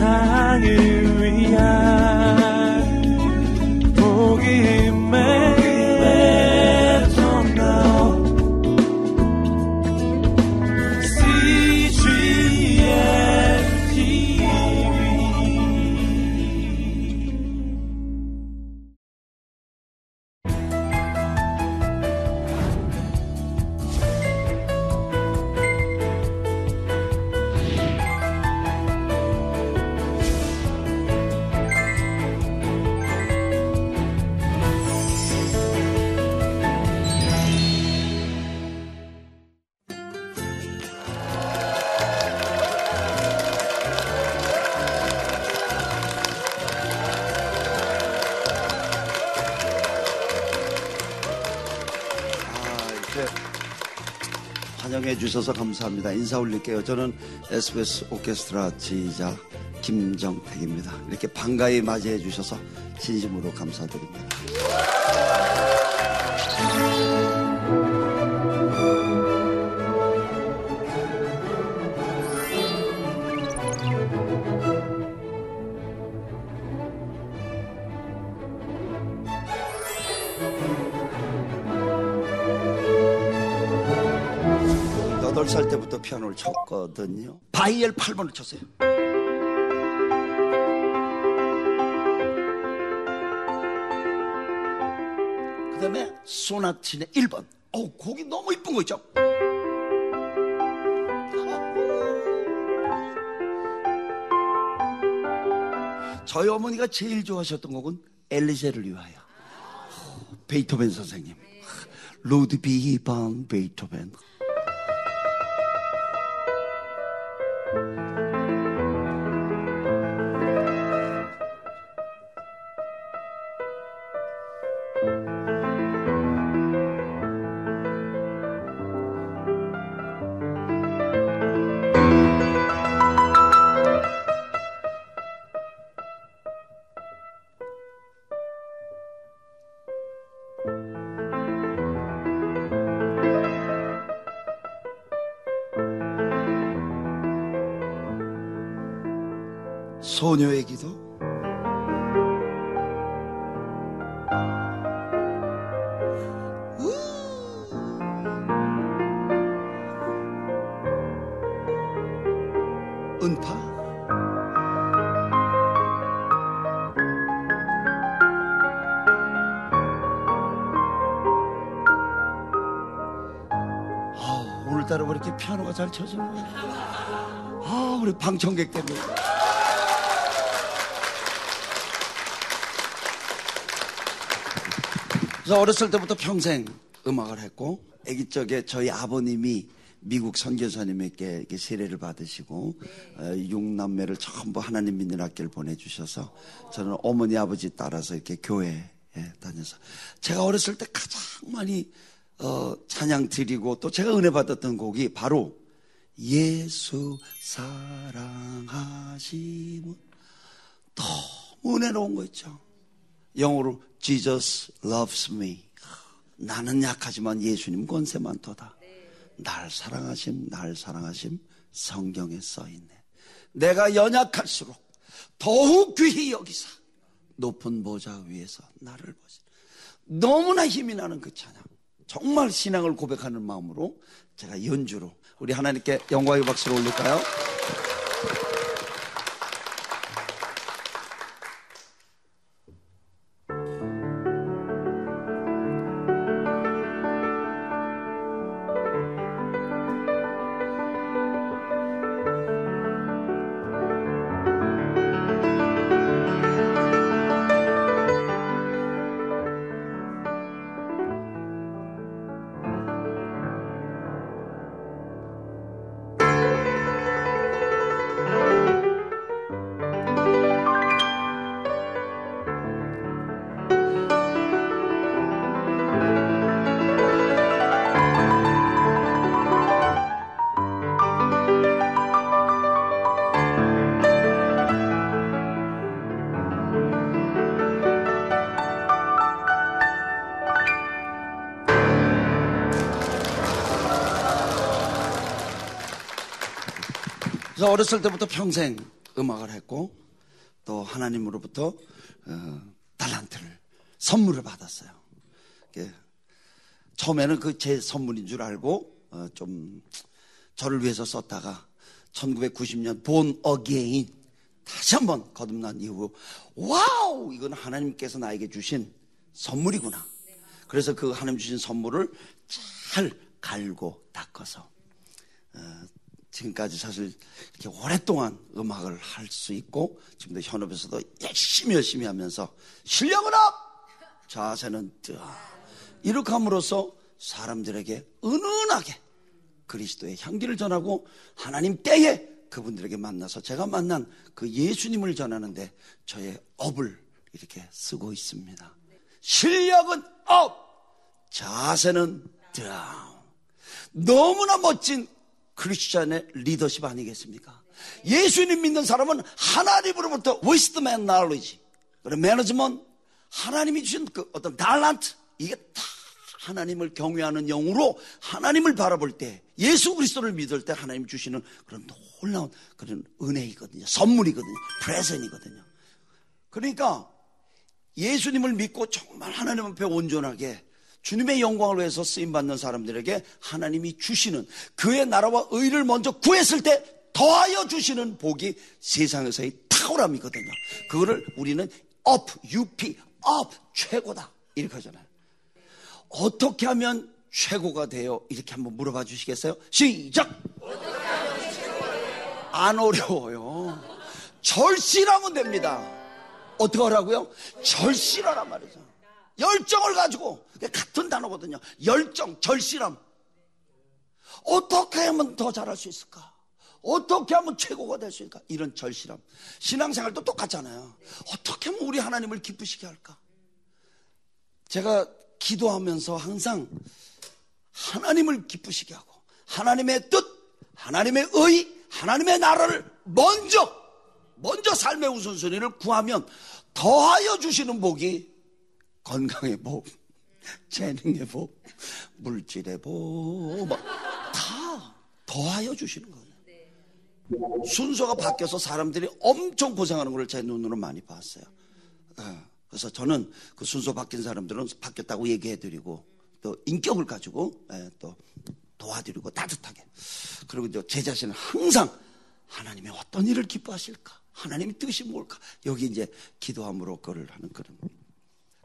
세상을 주셔서 감사합니다. 인사 올릴게요. 저는 SBS 오케스트라 지휘자 김정택입니다. 이렇게 반가이 맞이해 주셔서 진심으로 감사드립니다. 살 때부터 피아노를 쳤거든요. 바이엘 8번을 쳤어요. 그 다음에 소나티네 1번. 어우, 곡이 너무 이쁜 거 있죠? 저희 어머니가 제일 좋아하셨던 곡은 엘리제를 위하여. 베이토벤 선생님. 루드비 방 베이토벤. Thank you. 소녀의 기도? 은파? 아, 오늘따라 왜 이렇게 피아노가 잘 거야 아 우리 방청객 때문에 그래서 어렸을 때부터 평생 음악을 했고 아기 적에 저희 아버님이 미국 선교사님에게 세례를 받으시고 어, 육남매를 전부 하나님 믿는 학교를 보내주셔서 저는 어머니 아버지 따라서 이렇게 교회에 다녀서 제가 어렸을 때 가장 많이 어, 찬양 드리고 또 제가 은혜 받았던 곡이 바로 예수 사랑하시면 너무 은혜로운 거 있죠. 영어로 Jesus loves me. 나는 약하지만 예수님 권세 많도다. 날 사랑하심, 날 사랑하심 성경에 써 있네. 내가 연약할수록 더욱 귀히 여기사 높은 보좌 위에서 나를 보시. 너무나 힘이 나는 그 찬양. 정말 신앙을 고백하는 마음으로 제가 연주로 우리 하나님께 영광의 박수를 올릴까요? 그래서 어렸을 때부터 평생 음악을 했고 또 하나님으로부터 어, 달란트를 선물을 받았어요. 처음에는 그 제 선물인 줄 알고 어, 좀 저를 위해서 썼다가 1990년 born again 다시 한번 거듭난 이후 wow 이건 하나님께서 나에게 주신 선물이구나. 그래서 그 하나님 주신 선물을 잘 갈고 닦아서 어, 지금까지 사실 이렇게 오랫동안 음악을 할 수 있고 지금도 현업에서도 열심히 열심히 하면서 실력은 up 자세는 down 이렇게 함으로써 사람들에게 은은하게 그리스도의 향기를 전하고 하나님 때에 그분들에게 만나서 제가 만난 그 예수님을 전하는데 저의 업을 이렇게 쓰고 있습니다. 실력은 up, 자세는 down. 너무나 멋진 크리스천의 리더십 아니겠습니까? 예수님 믿는 사람은 하나님으로부터 wisdom and knowledge, 그리고 management 하나님이 주신 그 어떤 달란트 이게 다 하나님을 경외하는 영으로 하나님을 바라볼 때 예수 그리스도를 믿을 때 하나님 주시는 그런 놀라운 그런 은혜이거든요. 선물이거든요. 프레젠이거든요. 그러니까 예수님을 믿고 정말 하나님 앞에 온전하게 주님의 영광을 위해서 쓰임 받는 사람들에게 하나님이 주시는 그의 나라와 의를 먼저 구했을 때 더하여 주시는 복이 세상에서의 탁월함이거든요. 그거를 우리는 up, up, up 최고다 이렇게 하잖아요. 어떻게 하면 최고가 돼요? 이렇게 한번 물어봐 주시겠어요? 시작! 안 어려워요. 절실하면 됩니다. 어떻게 하라고요? 절실하란 말이죠. 열정을 가지고 같은 단어거든요. 열정, 절실함. 어떻게 하면 더 잘할 수 있을까? 어떻게 하면 최고가 될 수 있을까? 이런 절실함. 신앙생활도 똑같잖아요. 어떻게 하면 우리 하나님을 기쁘시게 할까? 제가 기도하면서 항상 하나님을 기쁘시게 하고 하나님의 뜻, 하나님의 의, 하나님의 나라를 먼저 먼저 삶의 우선순위를 구하면 더하여 주시는 복이 건강의 복, 재능의 복, 물질의 복, 다 더하여 주시는 거예요. 순서가 바뀌어서 사람들이 엄청 고생하는 걸 제 눈으로 많이 봤어요. 어, 그래서 저는 그 순서 바뀐 사람들은 바뀌었다고 얘기해드리고 또 인격을 가지고 예, 또 도와드리고 따뜻하게 그리고 이제 제 자신은 항상 하나님의 어떤 일을 기뻐하실까 하나님의 뜻이 뭘까 여기 이제 기도함으로 그를 하는 그런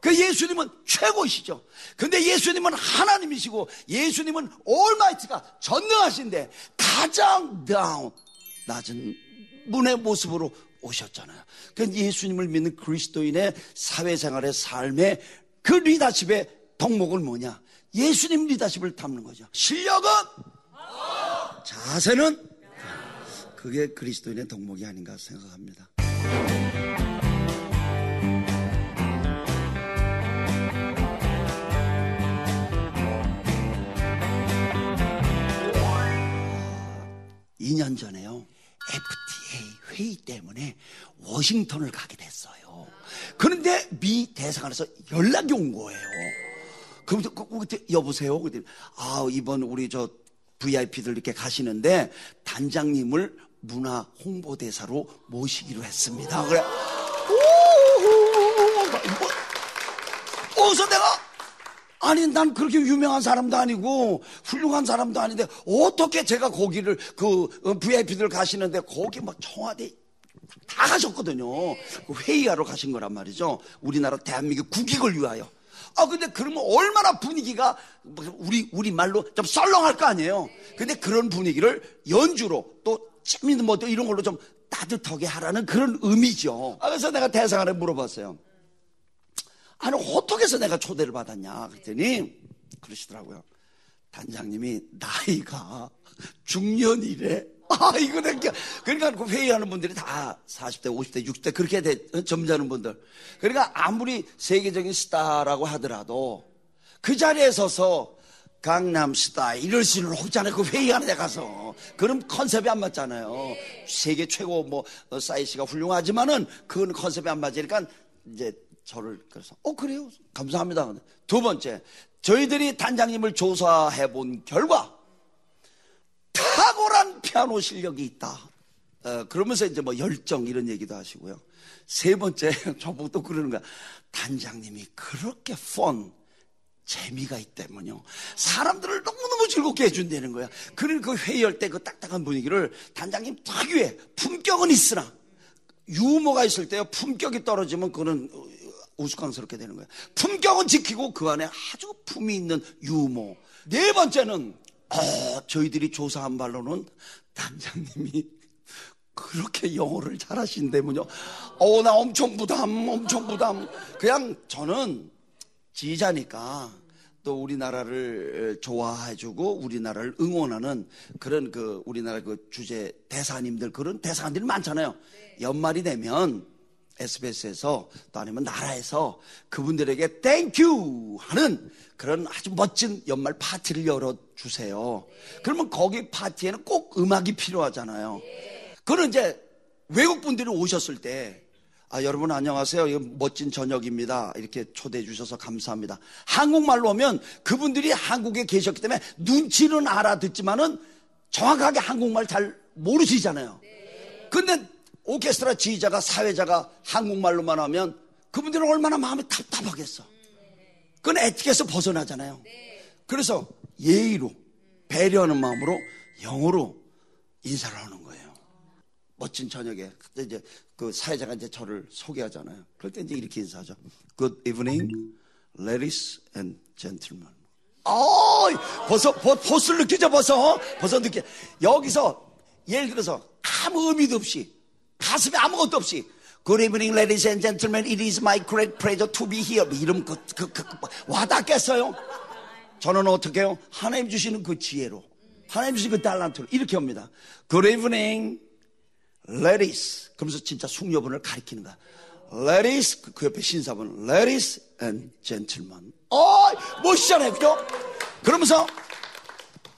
그 예수님은 최고이시죠. 근데 예수님은 하나님이시고 예수님은 올마이트가 전능하신데 가장 다운 낮은 분의 모습으로 오셨잖아요. 그 예수님을 믿는 그리스도인의 사회생활의 삶의 그 리더십의 덕목은 뭐냐? 예수님 리더십을 담는 거죠. 실력은 자세는 그게 그리스도인의 덕목이 아닌가 생각합니다. (2년) 전에요 FTA 회의 때문에 워싱턴을 가게 됐어요. 그런데 미 대사관에서 연락이 온 거예요. 그때 그, 여보세요. 그때 아 이번 우리 저 VIP들 이렇게 가시는데 단장님을 문화 홍보대사로 모시기로 했습니다. 그래. 어서 내가 아니 난 그렇게 유명한 사람도 아니고 훌륭한 사람도 아닌데 어떻게 제가 거기를 그 VIP들 가시는데 거기 막 청와대 다 가셨거든요. 그 회의하러 가신 거란 말이죠. 우리나라 대한민국 국익을 위하여. 아 근데 그러면 얼마나 분위기가 우리 우리 말로 좀 썰렁할 거 아니에요. 근데 그런 분위기를 연주로 또 재밌는 뭐 이런 걸로 좀 따뜻하게 하라는 그런 의미죠. 아, 그래서 내가 대상 안에 물어봤어요. 아니 어떻게 해서 내가 초대를 받았냐 그랬더니 그러시더라고요. 단장님이 나이가 중년이래. 아, 이거 내가. 그러니까 그 회의하는 분들이 다 40대, 50대, 60대 그렇게 돼, 점잖은 분들. 그러니까 아무리 세계적인 스타라고 하더라도 그 자리에 서서 강남 스타 이럴 수는 없잖아요. 그 회의하는 데 가서. 그럼 컨셉이 안 맞잖아요. 세계 최고 뭐 어, 사이즈가 훌륭하지만은 그건 컨셉이 안 맞으니까 이제 저를 그래서 어 그래요 감사합니다. 두 번째 저희들이 단장님을 조사해 본 결과 탁월한 피아노 실력이 있다. 어, 그러면서 이제 뭐 열정 이런 얘기도 하시고요. 세 번째, 저보고 또 그러는 거야. 단장님이 그렇게 펀, 재미가 있다면요. 사람들을 너무너무 즐겁게 해준다는 거야. 그러니까 그 회의할 때 그 딱딱한 분위기를 단장님 특유의 품격은 있으나 유머가 있을 때요. 품격이 떨어지면 그거는 우스꽝스럽게 되는 거야. 품격은 지키고 그 안에 아주 품이 있는 유머. 네 번째는 어, 저희들이 조사한 바로는 단장님이 그렇게 영어를 잘하신다면요. 어, 나 엄청 부담, 엄청 부담. 그냥 저는 지자니까 또 우리나라를 좋아해주고 우리나라를 응원하는 그런 그 우리나라 그 주제 대사님들 그런 대사님들이 많잖아요. 연말이 되면 SBS에서 또 아니면 나라에서 그분들에게 thank you 하는 그런 아주 멋진 연말 파티를 열어주세요. 그러면 거기 파티에는 꼭 음악이 필요하잖아요. 그는 이제 외국 분들이 오셨을 때 아, 여러분 안녕하세요. 이거 멋진 저녁입니다. 이렇게 초대해 주셔서 감사합니다. 한국말로 하면 그분들이 한국에 계셨기 때문에 눈치는 알아듣지만은 정확하게 한국말 잘 모르시잖아요. 근데 오케스트라 지휘자가 사회자가 한국말로만 하면 그분들은 얼마나 마음이 답답하겠어. 그건 에티켓에서 벗어나잖아요. 그래서 예의로 배려하는 마음으로 영어로 인사를 하는 거예요. 멋진 저녁에 그때 이제 그 사회자가 이제 저를 소개하잖아요. 그럴 때 이제 이렇게 인사하죠. Good evening, ladies and gentlemen. 어, 벌써 버, 보스를 느끼죠, 벌써 벌써 느끼. 여기서 예를 들어서 아무 의미도 없이 가슴에 아무것도 없이 Good evening, ladies and gentlemen. It is my great pleasure to be here. 뭐 이름 그, 그, 그, 그 와닿겠어요? 저는 어떻게 해요? 하나님 주시는 그 지혜로, 하나님 주시는 그 달란트로 이렇게 합니다. Good evening, ladies. 그러면서 진짜 숙녀분을 가리키는 거야. Ladies, 그, 그 옆에 신사분, ladies and gentlemen. 어, 멋있잖아요, 그죠? 그러면서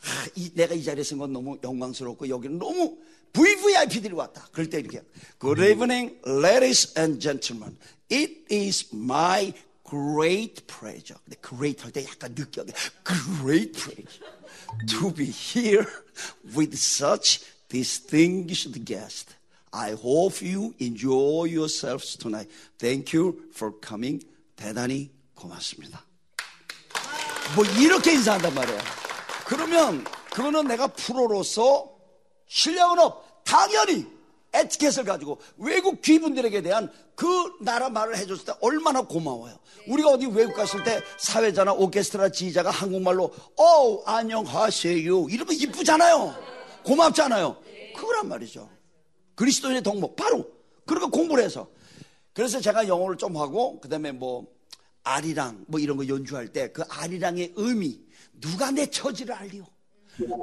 하, 이, 내가 이 자리에 쓴건 너무 영광스럽고 여기는 너무 VVIP들이 왔다. 그럴 때 이렇게 Good evening, ladies and gentlemen. It is my great pleasure. 근데 great 할 때 약간 느끼하게 great pleasure to be here with such distinguished guests. I hope you enjoy yourselves tonight. Thank you for coming. 대단히 고맙습니다. 뭐 이렇게 인사한단 말이에요. 그러면 그거는 내가 프로로서 실력은 없. 당연히 에티켓을 가지고 외국 귀분들에게 대한 그 나라 말을 해줬을 때 얼마나 고마워요. 우리가 어디 외국 갔을 때 사회자나 오케스트라 지휘자가 한국말로 어 안녕하세요 이러면 이쁘잖아요. 고맙잖아요. 그거란 말이죠. 그리스도인의 덕목 바로 그러니까 공부를 해서 그래서 제가 영어를 좀 하고 그다음에 뭐 아리랑 뭐 이런 거 연주할 때 그 아리랑의 의미 누가 내 처지를 알리오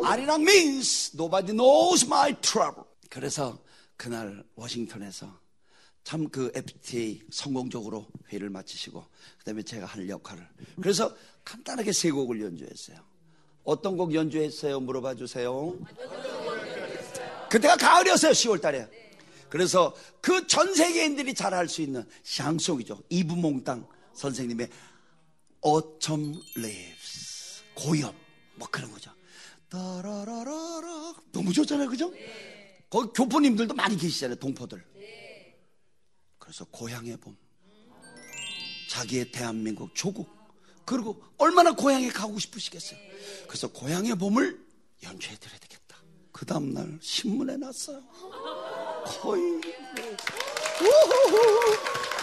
아리랑 means nobody knows my trouble 그래서 그날 워싱턴에서 참 그 FTA 성공적으로 회의를 마치시고 그다음에 제가 할 역할을. 그래서 간단하게 세 곡을 연주했어요. 어떤 곡 연주했어요? 물어봐 주세요. 그때가 가을이었어요 10월 달에. 그래서 그 전 세계인들이 잘할수 있는 샹송이죠. 이브몽땅 선생님의 Autumn Leaves. 고엽. 뭐 그런 거죠. 따라라라라 너무 좋잖아요 그죠? 거기 교포님들도 많이 계시잖아요 동포들. 그래서 고향의 봄 자기의 대한민국 조국 그리고 얼마나 고향에 가고 싶으시겠어요. 그래서 고향의 봄을 연주해 드려야 되겠다. 그 다음 날 신문에 났어요. 거의 우후후.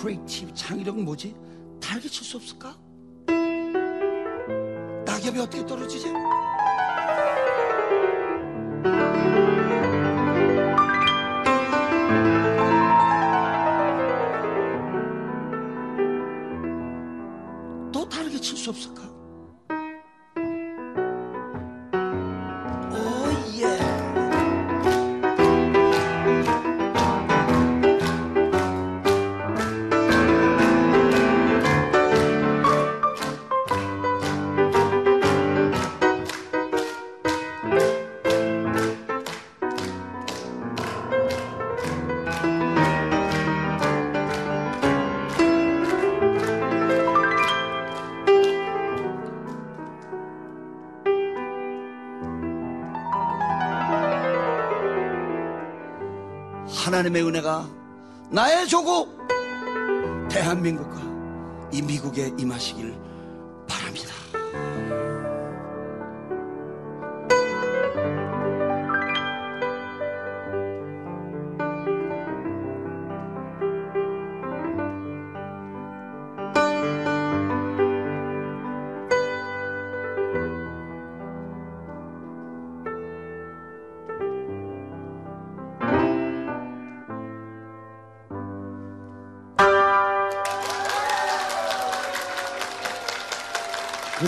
Creative 창의력은 뭐지? 달게 칠 수 없을까? 낙엽이 어떻게 떨어지지? 또 다르게 칠 수 없을까? 하나님의 은혜가 나의 조국 대한민국과 이 미국에 임하시길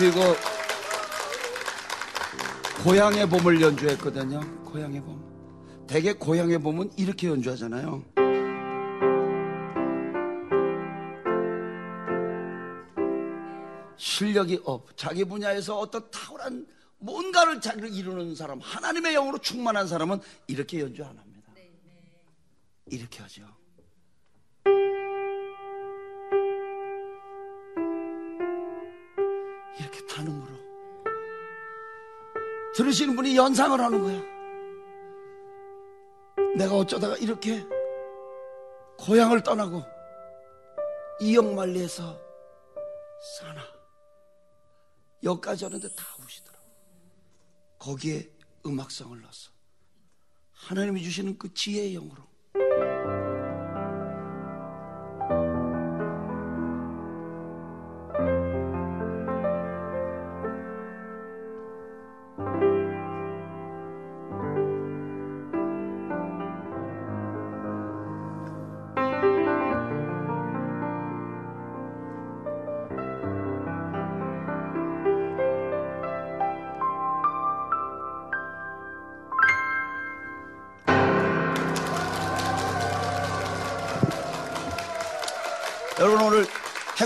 그리고 고향의 봄을 연주했거든요. 고향의 봄. 대개 고향의 봄은 이렇게 연주하잖아요. 실력이 up, 자기 분야에서 어떤 탁월한 뭔가를 자기를 이루는 사람, 하나님의 영으로 충만한 사람은 이렇게 연주 안 합니다. 이렇게 하죠. 이렇게 단음으로 들으시는 분이 연상을 하는 거야. 내가 어쩌다가 이렇게 고향을 떠나고 이영만리에서 사나 여기까지 오는데 다 우시더라고. 거기에 음악성을 넣었어. 하나님이 주시는 그 지혜의 영으로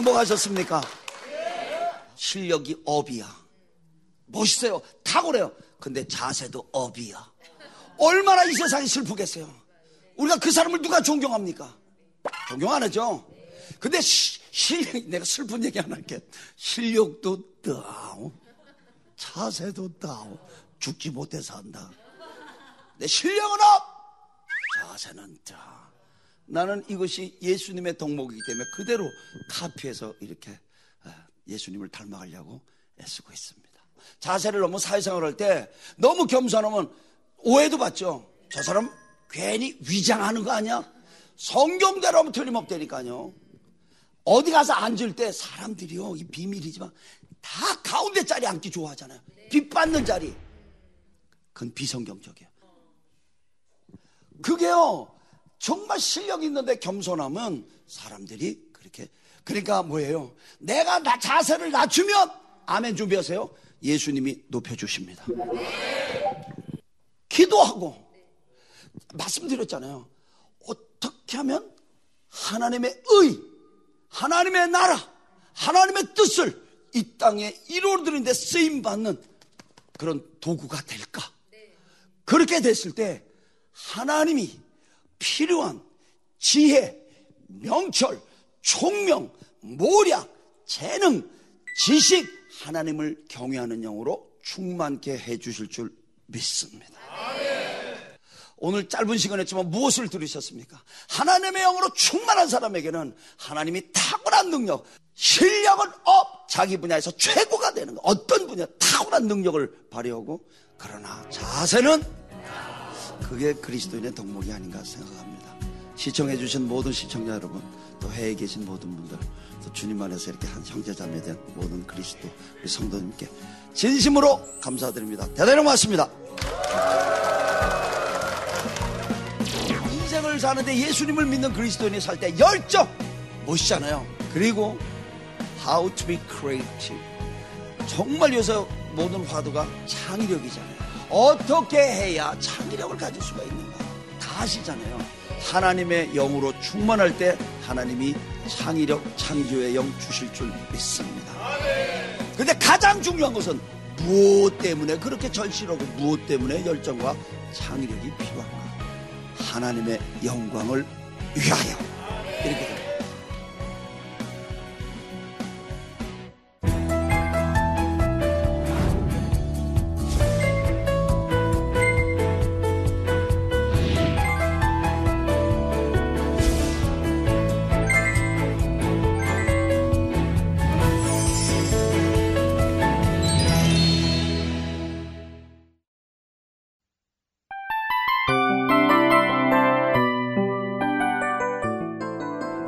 행복하셨습니까? 실력이 up이야. 멋있어요. 탁월해요. 근데 자세도 up이야. 얼마나 이 세상이 슬프겠어요. 우리가 그 사람을 누가 존경합니까? 존경 안 하죠? 근데 시, 실 내가 슬픈 얘기 안 할게. 실력도 down. 자세도 down. 죽지 못해 산다. 내 실력은 up! 자세는 down. 나는 이것이 예수님의 덕목이기 때문에 그대로 카피해서 이렇게 예수님을 닮아가려고 애쓰고 있습니다. 자세를 너무 사회생활 할때 너무 겸손하면 오해도 받죠. 저 사람 괜히 위장하는 거 아니야? 성경대로 하면 틀림없다니까요. 어디 가서 앉을 때 사람들이요, 이 비밀이지만 다 가운데 자리 앉기 좋아하잖아요. 빛 받는 자리. 그건 비성경적이에요. 그게요, 정말 실력 있는데 겸손함은 사람들이 그렇게 그러니까 뭐예요? 내가 나 자세를 낮추면 아멘 준비하세요. 예수님이 높여 주십니다. 기도하고 말씀드렸잖아요. 어떻게 하면 하나님의 의, 하나님의 나라, 하나님의 뜻을 이 땅에 이루어드리는데 쓰임 받는 그런 도구가 될까? 그렇게 됐을 때 하나님이 필요한 지혜, 명철, 총명, 모략, 재능, 지식, 하나님을 경외하는 영으로 충만케 해 주실 줄 믿습니다. 오늘 짧은 시간이었지만 무엇을 들으셨습니까? 하나님의 영으로 충만한 사람에게는 하나님이 탁월한 능력, 실력은 up, 자기 분야에서 최고가 되는 거. 어떤 분야 탁월한 능력을 발휘하고 그러나 자세는 그게 그리스도인의 덕목이 아닌가 생각합니다. 시청해 주신 모든 시청자 여러분, 또 해외에 계신 모든 분들, 또 주님 안에서 이렇게 한 형제자매 된 모든 그리스도 우리 성도님께 진심으로 감사드립니다. 대단히 고맙습니다. 인생을 사는데 예수님을 믿는 그리스도인이 살 때 열정 멋있잖아요. 그리고 how to be creative. 정말 요새 모든 화두가 창의력이잖아요. 어떻게 해야 창의력을 가질 수가 있는가? 다 아시잖아요. 하나님의 영으로 충만할 때 하나님이 창의력, 창조의 영 주실 줄 믿습니다. 근데 가장 중요한 것은 무엇 때문에 그렇게 절실하고 무엇 때문에 열정과 창의력이 필요한가? 하나님의 영광을 위하여. 이렇게 됩니다.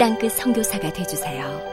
땅끝 성교사가 되주세요